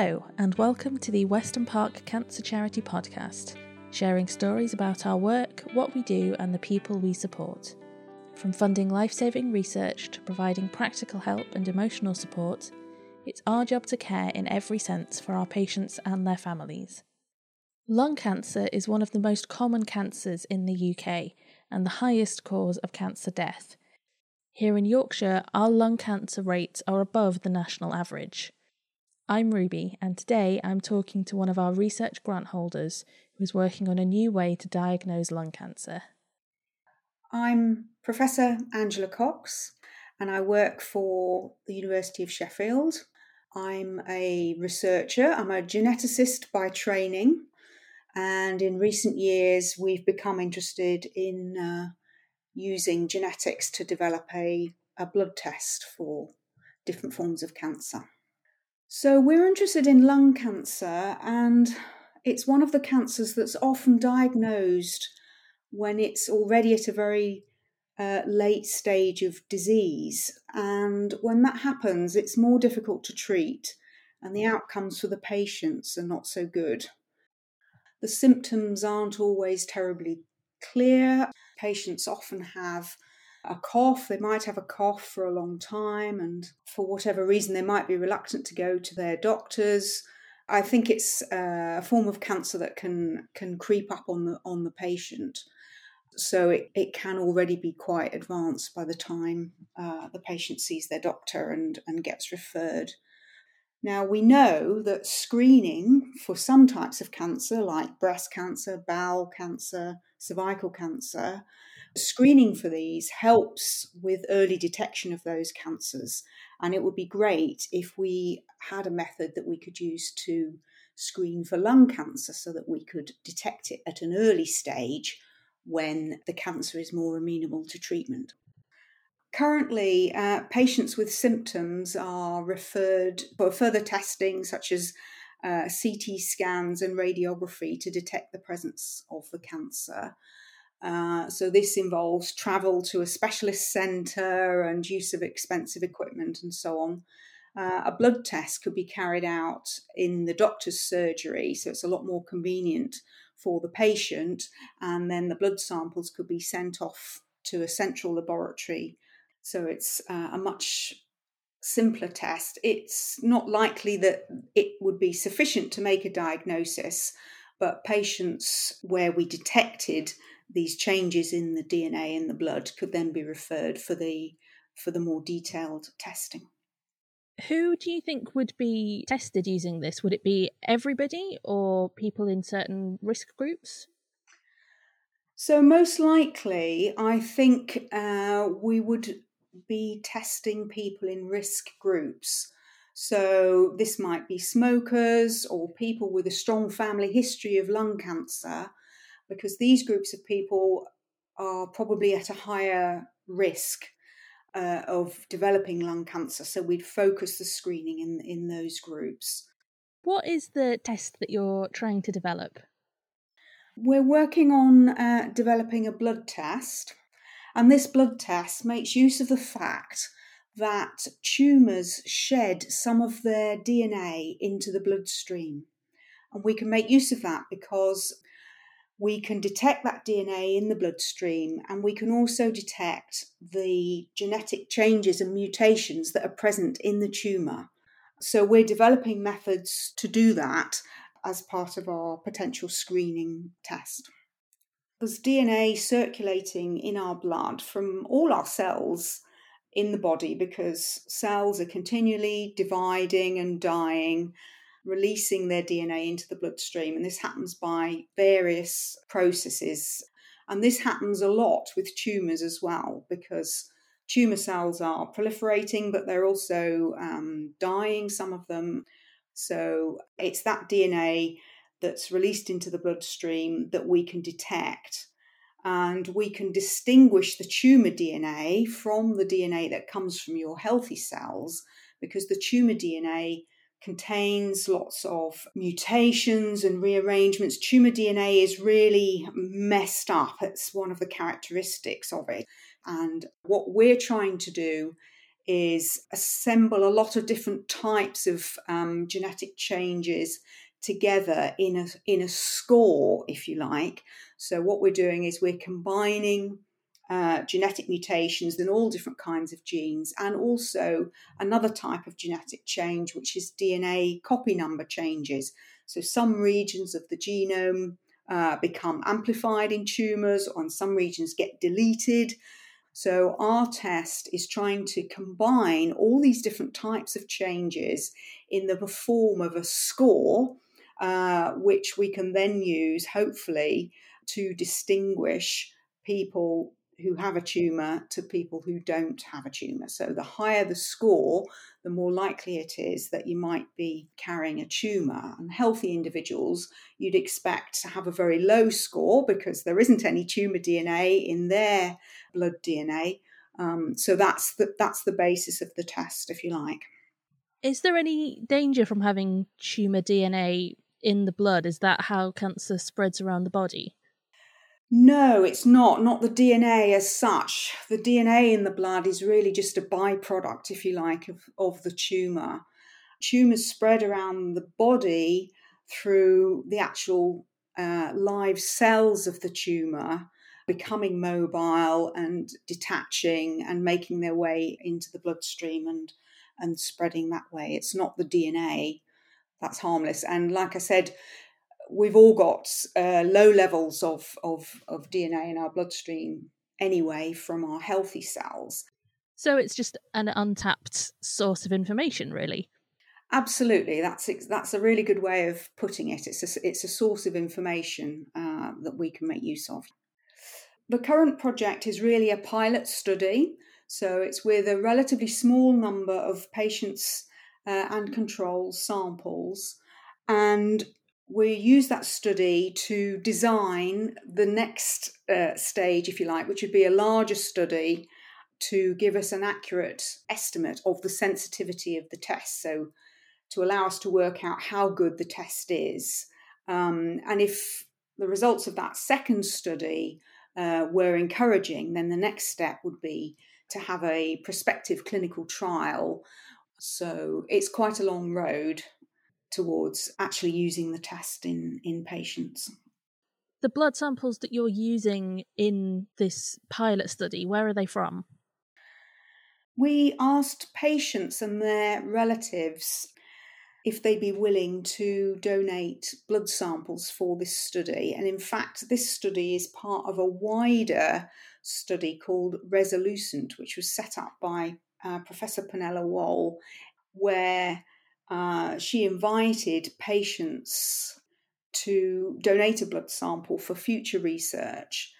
Hello, and welcome to the Weston Park Cancer Charity Podcast, sharing stories about our work, what we do, and the people we support. From funding life saving research to providing practical help and emotional support, it's our job to care in every sense for our patients and their families. Lung cancer is one of the most common cancers in the UK and the highest cause of cancer death. Here in Yorkshire, our lung cancer rates are above the national average. I'm Ruby, and today I'm talking to one of our research grant holders who is working on a new way to diagnose lung cancer. I'm Professor Angela Cox, and I work for the University of Sheffield. I'm a researcher, I'm a geneticist by training, and in recent years we've become interested in uh, using genetics to develop a, a blood test for different forms of cancer. So, we're interested in lung cancer, and it's one of the cancers that's often diagnosed when it's already at a very uh, late stage of disease. And when that happens, it's more difficult to treat, and the outcomes for the patients are not so good. The symptoms aren't always terribly clear. Patients often have a cough. They might have a cough for a long time, and for whatever reason, they might be reluctant to go to their doctors. I think it's a form of cancer that can can creep up on the on the patient, so it, it can already be quite advanced by the time uh, the patient sees their doctor and and gets referred. Now we know that screening for some types of cancer, like breast cancer, bowel cancer, cervical cancer, Screening for these helps with early detection of those cancers, and it would be great if we had a method that we could use to screen for lung cancer so that we could detect it at an early stage when the cancer is more amenable to treatment. Currently, uh, patients with symptoms are referred for further testing, such as uh, CT scans and radiography, to detect the presence of the cancer. Uh, so this involves travel to a specialist centre and use of expensive equipment and so on. Uh, a blood test could be carried out in the doctor's surgery, so it's a lot more convenient for the patient, and then the blood samples could be sent off to a central laboratory. So it's uh, a much simpler test. It's not likely that it would be sufficient to make a diagnosis, but patients where we detected these changes in the DNA in the blood could then be referred for the for the more detailed testing. Who do you think would be tested using this? Would it be everybody or people in certain risk groups? So, most likely, I think uh, we would be testing people in risk groups. So, this might be smokers or people with a strong family history of lung cancer because these groups of people are probably at a higher risk uh, of developing lung cancer. So we'd focus the screening in, in those groups. What is the test that you're trying to develop? We're working on uh, developing a blood test, and this blood test makes use of the fact that tumours shed some of their DNA into the bloodstream. And we can make use of that because we can detect that DNA in the bloodstream and we can also detect the genetic changes and mutations that are present in the tumour. So, we're developing methods to do that as part of our potential screening test. There's DNA circulating in our blood from all our cells in the body because cells are continually dividing and dying releasing their DNA into the bloodstream. And this happens by various processes. And this happens a lot with tumours as well, because tumour cells are proliferating, but they're also um, dying, some of them. So it's that DNA that's released into the bloodstream that we can detect. And we can distinguish the tumour DNA from the DNA that comes from your healthy cells because the tumour DNA contains lots of mutations and rearrangements. Tumor DNA is really messed up. It's one of the characteristics of it. And what we're trying to do is assemble a lot of different types of um, genetic changes together in a in a score, if you like. So what we're doing is we're combining uh, genetic mutations in all different kinds of genes, and also another type of genetic change, which is DNA copy number changes. So some regions of the genome uh, become amplified in tumours, or some regions get deleted. So, our test is trying to combine all these different types of changes in the form of a score, uh, which we can then use, hopefully, to distinguish people who have a tumour to people who don't have a tumour. So the higher the score, the more likely it is that you might be carrying a tumour. And healthy individuals, you'd expect to have a very low score because there isn't any tumour DNA in their blood DNA. Um, so that's the that's the basis of the test, if you like. Is there any danger from having tumour DNA in the blood? Is that how cancer spreads around the body? No, it's not. Not the DNA as such. The DNA in the blood is really just a byproduct, if you like, of, of the tumour. Tumours spread around the body through the actual uh, live cells of the tumour becoming mobile and detaching and making their way into the bloodstream and, and spreading that way. It's not the DNA that's harmless. And like I said, we've all got uh, low levels of, of, of DNA in our bloodstream anyway from our healthy cells. So it's just an untapped source of information, really. Absolutely, that's that's a really good way of putting it. It's a, it's a source of information uh, that we can make use of. The current project is really a pilot study, so it's with a relatively small number of patients uh, and control samples, and we use that study to design the next uh, stage, if you like, which would be a larger study to give us an accurate estimate of the sensitivity of the test. So, to allow us to work out how good the test is. Um, and if the results of that second study uh, were encouraging, then the next step would be to have a prospective clinical trial. So, it's quite a long road towards actually using the test in, in patients. The blood samples that you're using in this pilot study, where are they from? We asked patients and their relatives if they'd be willing to donate blood samples for this study. And in fact, this study is part of a wider study called Resolucent, which was set up by uh, Professor Penella Woll, where uh, she invited patients to donate a blood sample for future research.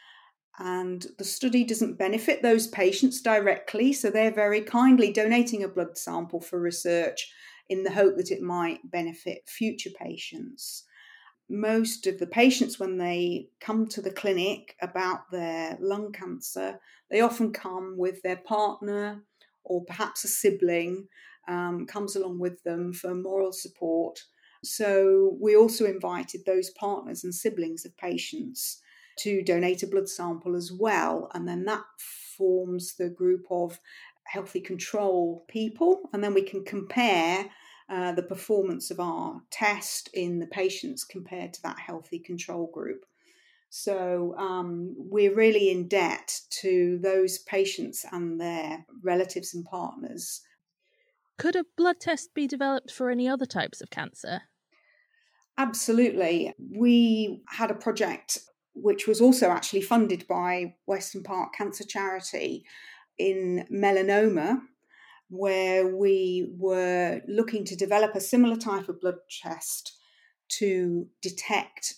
And the study doesn't benefit those patients directly, so they're very kindly donating a blood sample for research in the hope that it might benefit future patients. Most of the patients, when they come to the clinic about their lung cancer, they often come with their partner or perhaps a sibling um, comes along with them for moral support. So we also invited those partners and siblings of patients to donate a blood sample as well. And then that forms the group of healthy control people. And then we can compare uh, the performance of our test in the patients compared to that healthy control group. So um, we're really in debt to those patients and their relatives and partners could a blood test be developed for any other types of cancer? Absolutely. We had a project which was also actually funded by Weston Park Cancer Charity in melanoma, where we were looking to develop a similar type of blood test to detect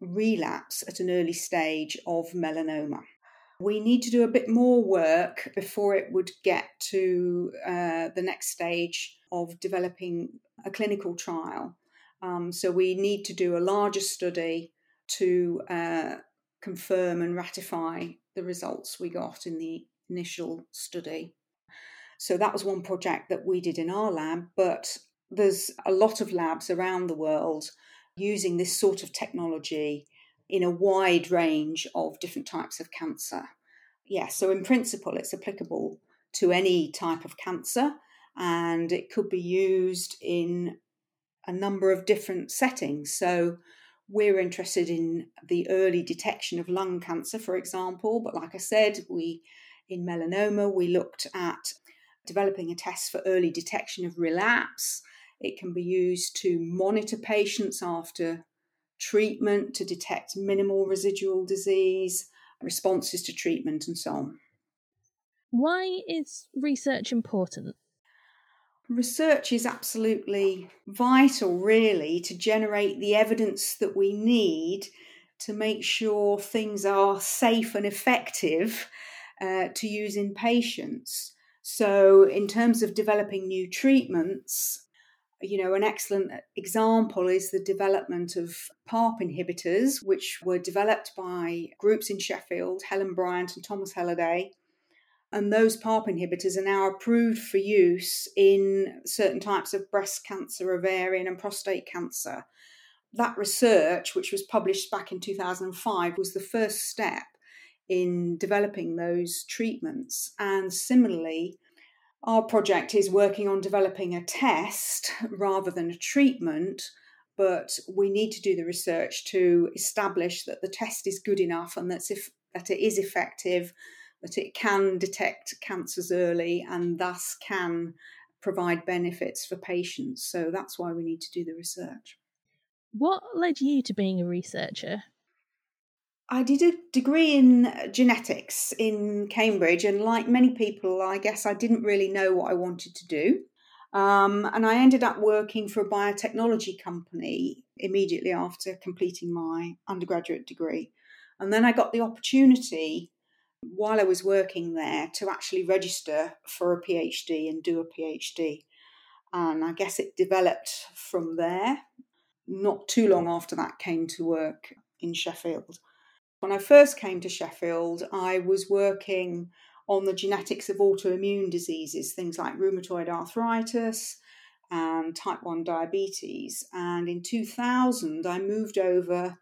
relapse at an early stage of melanoma. We need to do a bit more work before it would get to uh, the next stage of developing a clinical trial. Um, so we need to do a larger study to uh, confirm and ratify the results we got in the initial study. So that was one project that we did in our lab, but there's a lot of labs around the world using this sort of technology in a wide range of different types of cancer. Yeah, so in principle, it's applicable to any type of cancer and it could be used in a number of different settings. So, we're interested in the early detection of lung cancer, for example, but like I said, we in melanoma we looked at developing a test for early detection of relapse. It can be used to monitor patients after treatment to detect minimal residual disease, responses to treatment, and so on. Why is research important? Research is absolutely vital, really, to generate the evidence that we need to make sure things are safe and effective uh, to use in patients. So, in terms of developing new treatments, you know, an excellent example is the development of PARP inhibitors, which were developed by groups in Sheffield, Helen Bryant and Thomas Helleday. And those PARP inhibitors are now approved for use in certain types of breast cancer, ovarian, and prostate cancer. That research, which was published back in 2005, was the first step in developing those treatments. And similarly, our project is working on developing a test rather than a treatment, but we need to do the research to establish that the test is good enough and that's if, that it is effective, that it can detect cancers early and thus can provide benefits for patients. So that's why we need to do the research. What led you to being a researcher? I did a degree in genetics in Cambridge, and like many people, I guess I didn't really know what I wanted to do. Um, and I ended up working for a biotechnology company immediately after completing my undergraduate degree. And then I got the opportunity while I was working there to actually register for a PhD and do a PhD. And I guess it developed from there. Not too long after that, came to work in Sheffield. When I first came to Sheffield, I was working on the genetics of autoimmune diseases, things like rheumatoid arthritis and type 1 diabetes. And in 2000, I moved over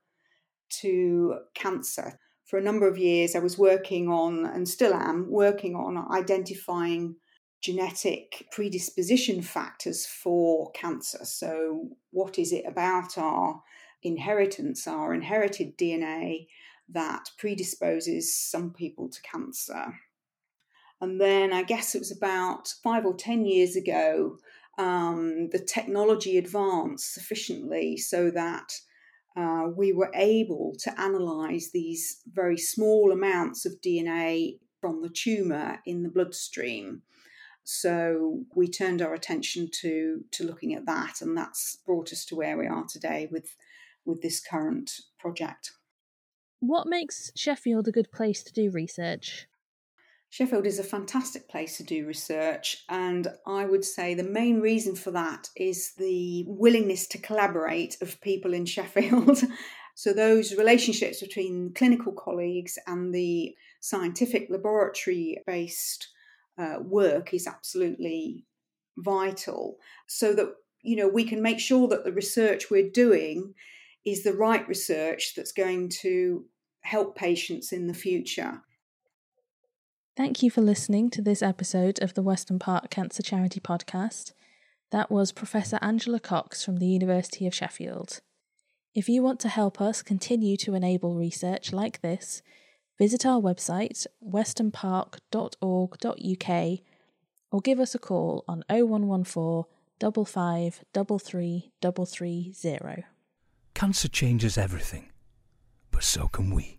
to cancer. For a number of years, I was working on, and still am, working on identifying genetic predisposition factors for cancer. So, what is it about our inheritance, our inherited DNA, that predisposes some people to cancer. And then I guess it was about five or 10 years ago, um, the technology advanced sufficiently so that uh, we were able to analyze these very small amounts of DNA from the tumor in the bloodstream. So we turned our attention to, to looking at that, and that's brought us to where we are today with, with this current project. What makes Sheffield a good place to do research? Sheffield is a fantastic place to do research, and I would say the main reason for that is the willingness to collaborate of people in Sheffield. so, those relationships between clinical colleagues and the scientific laboratory based uh, work is absolutely vital so that you know we can make sure that the research we're doing is the right research that's going to help patients in the future. Thank you for listening to this episode of the Weston Park Cancer Charity Podcast. That was Professor Angela Cox from the University of Sheffield. If you want to help us continue to enable research like this, visit our website westonpark.org.uk or give us a call on 0114 55 33330. Cancer changes everything, but so can we.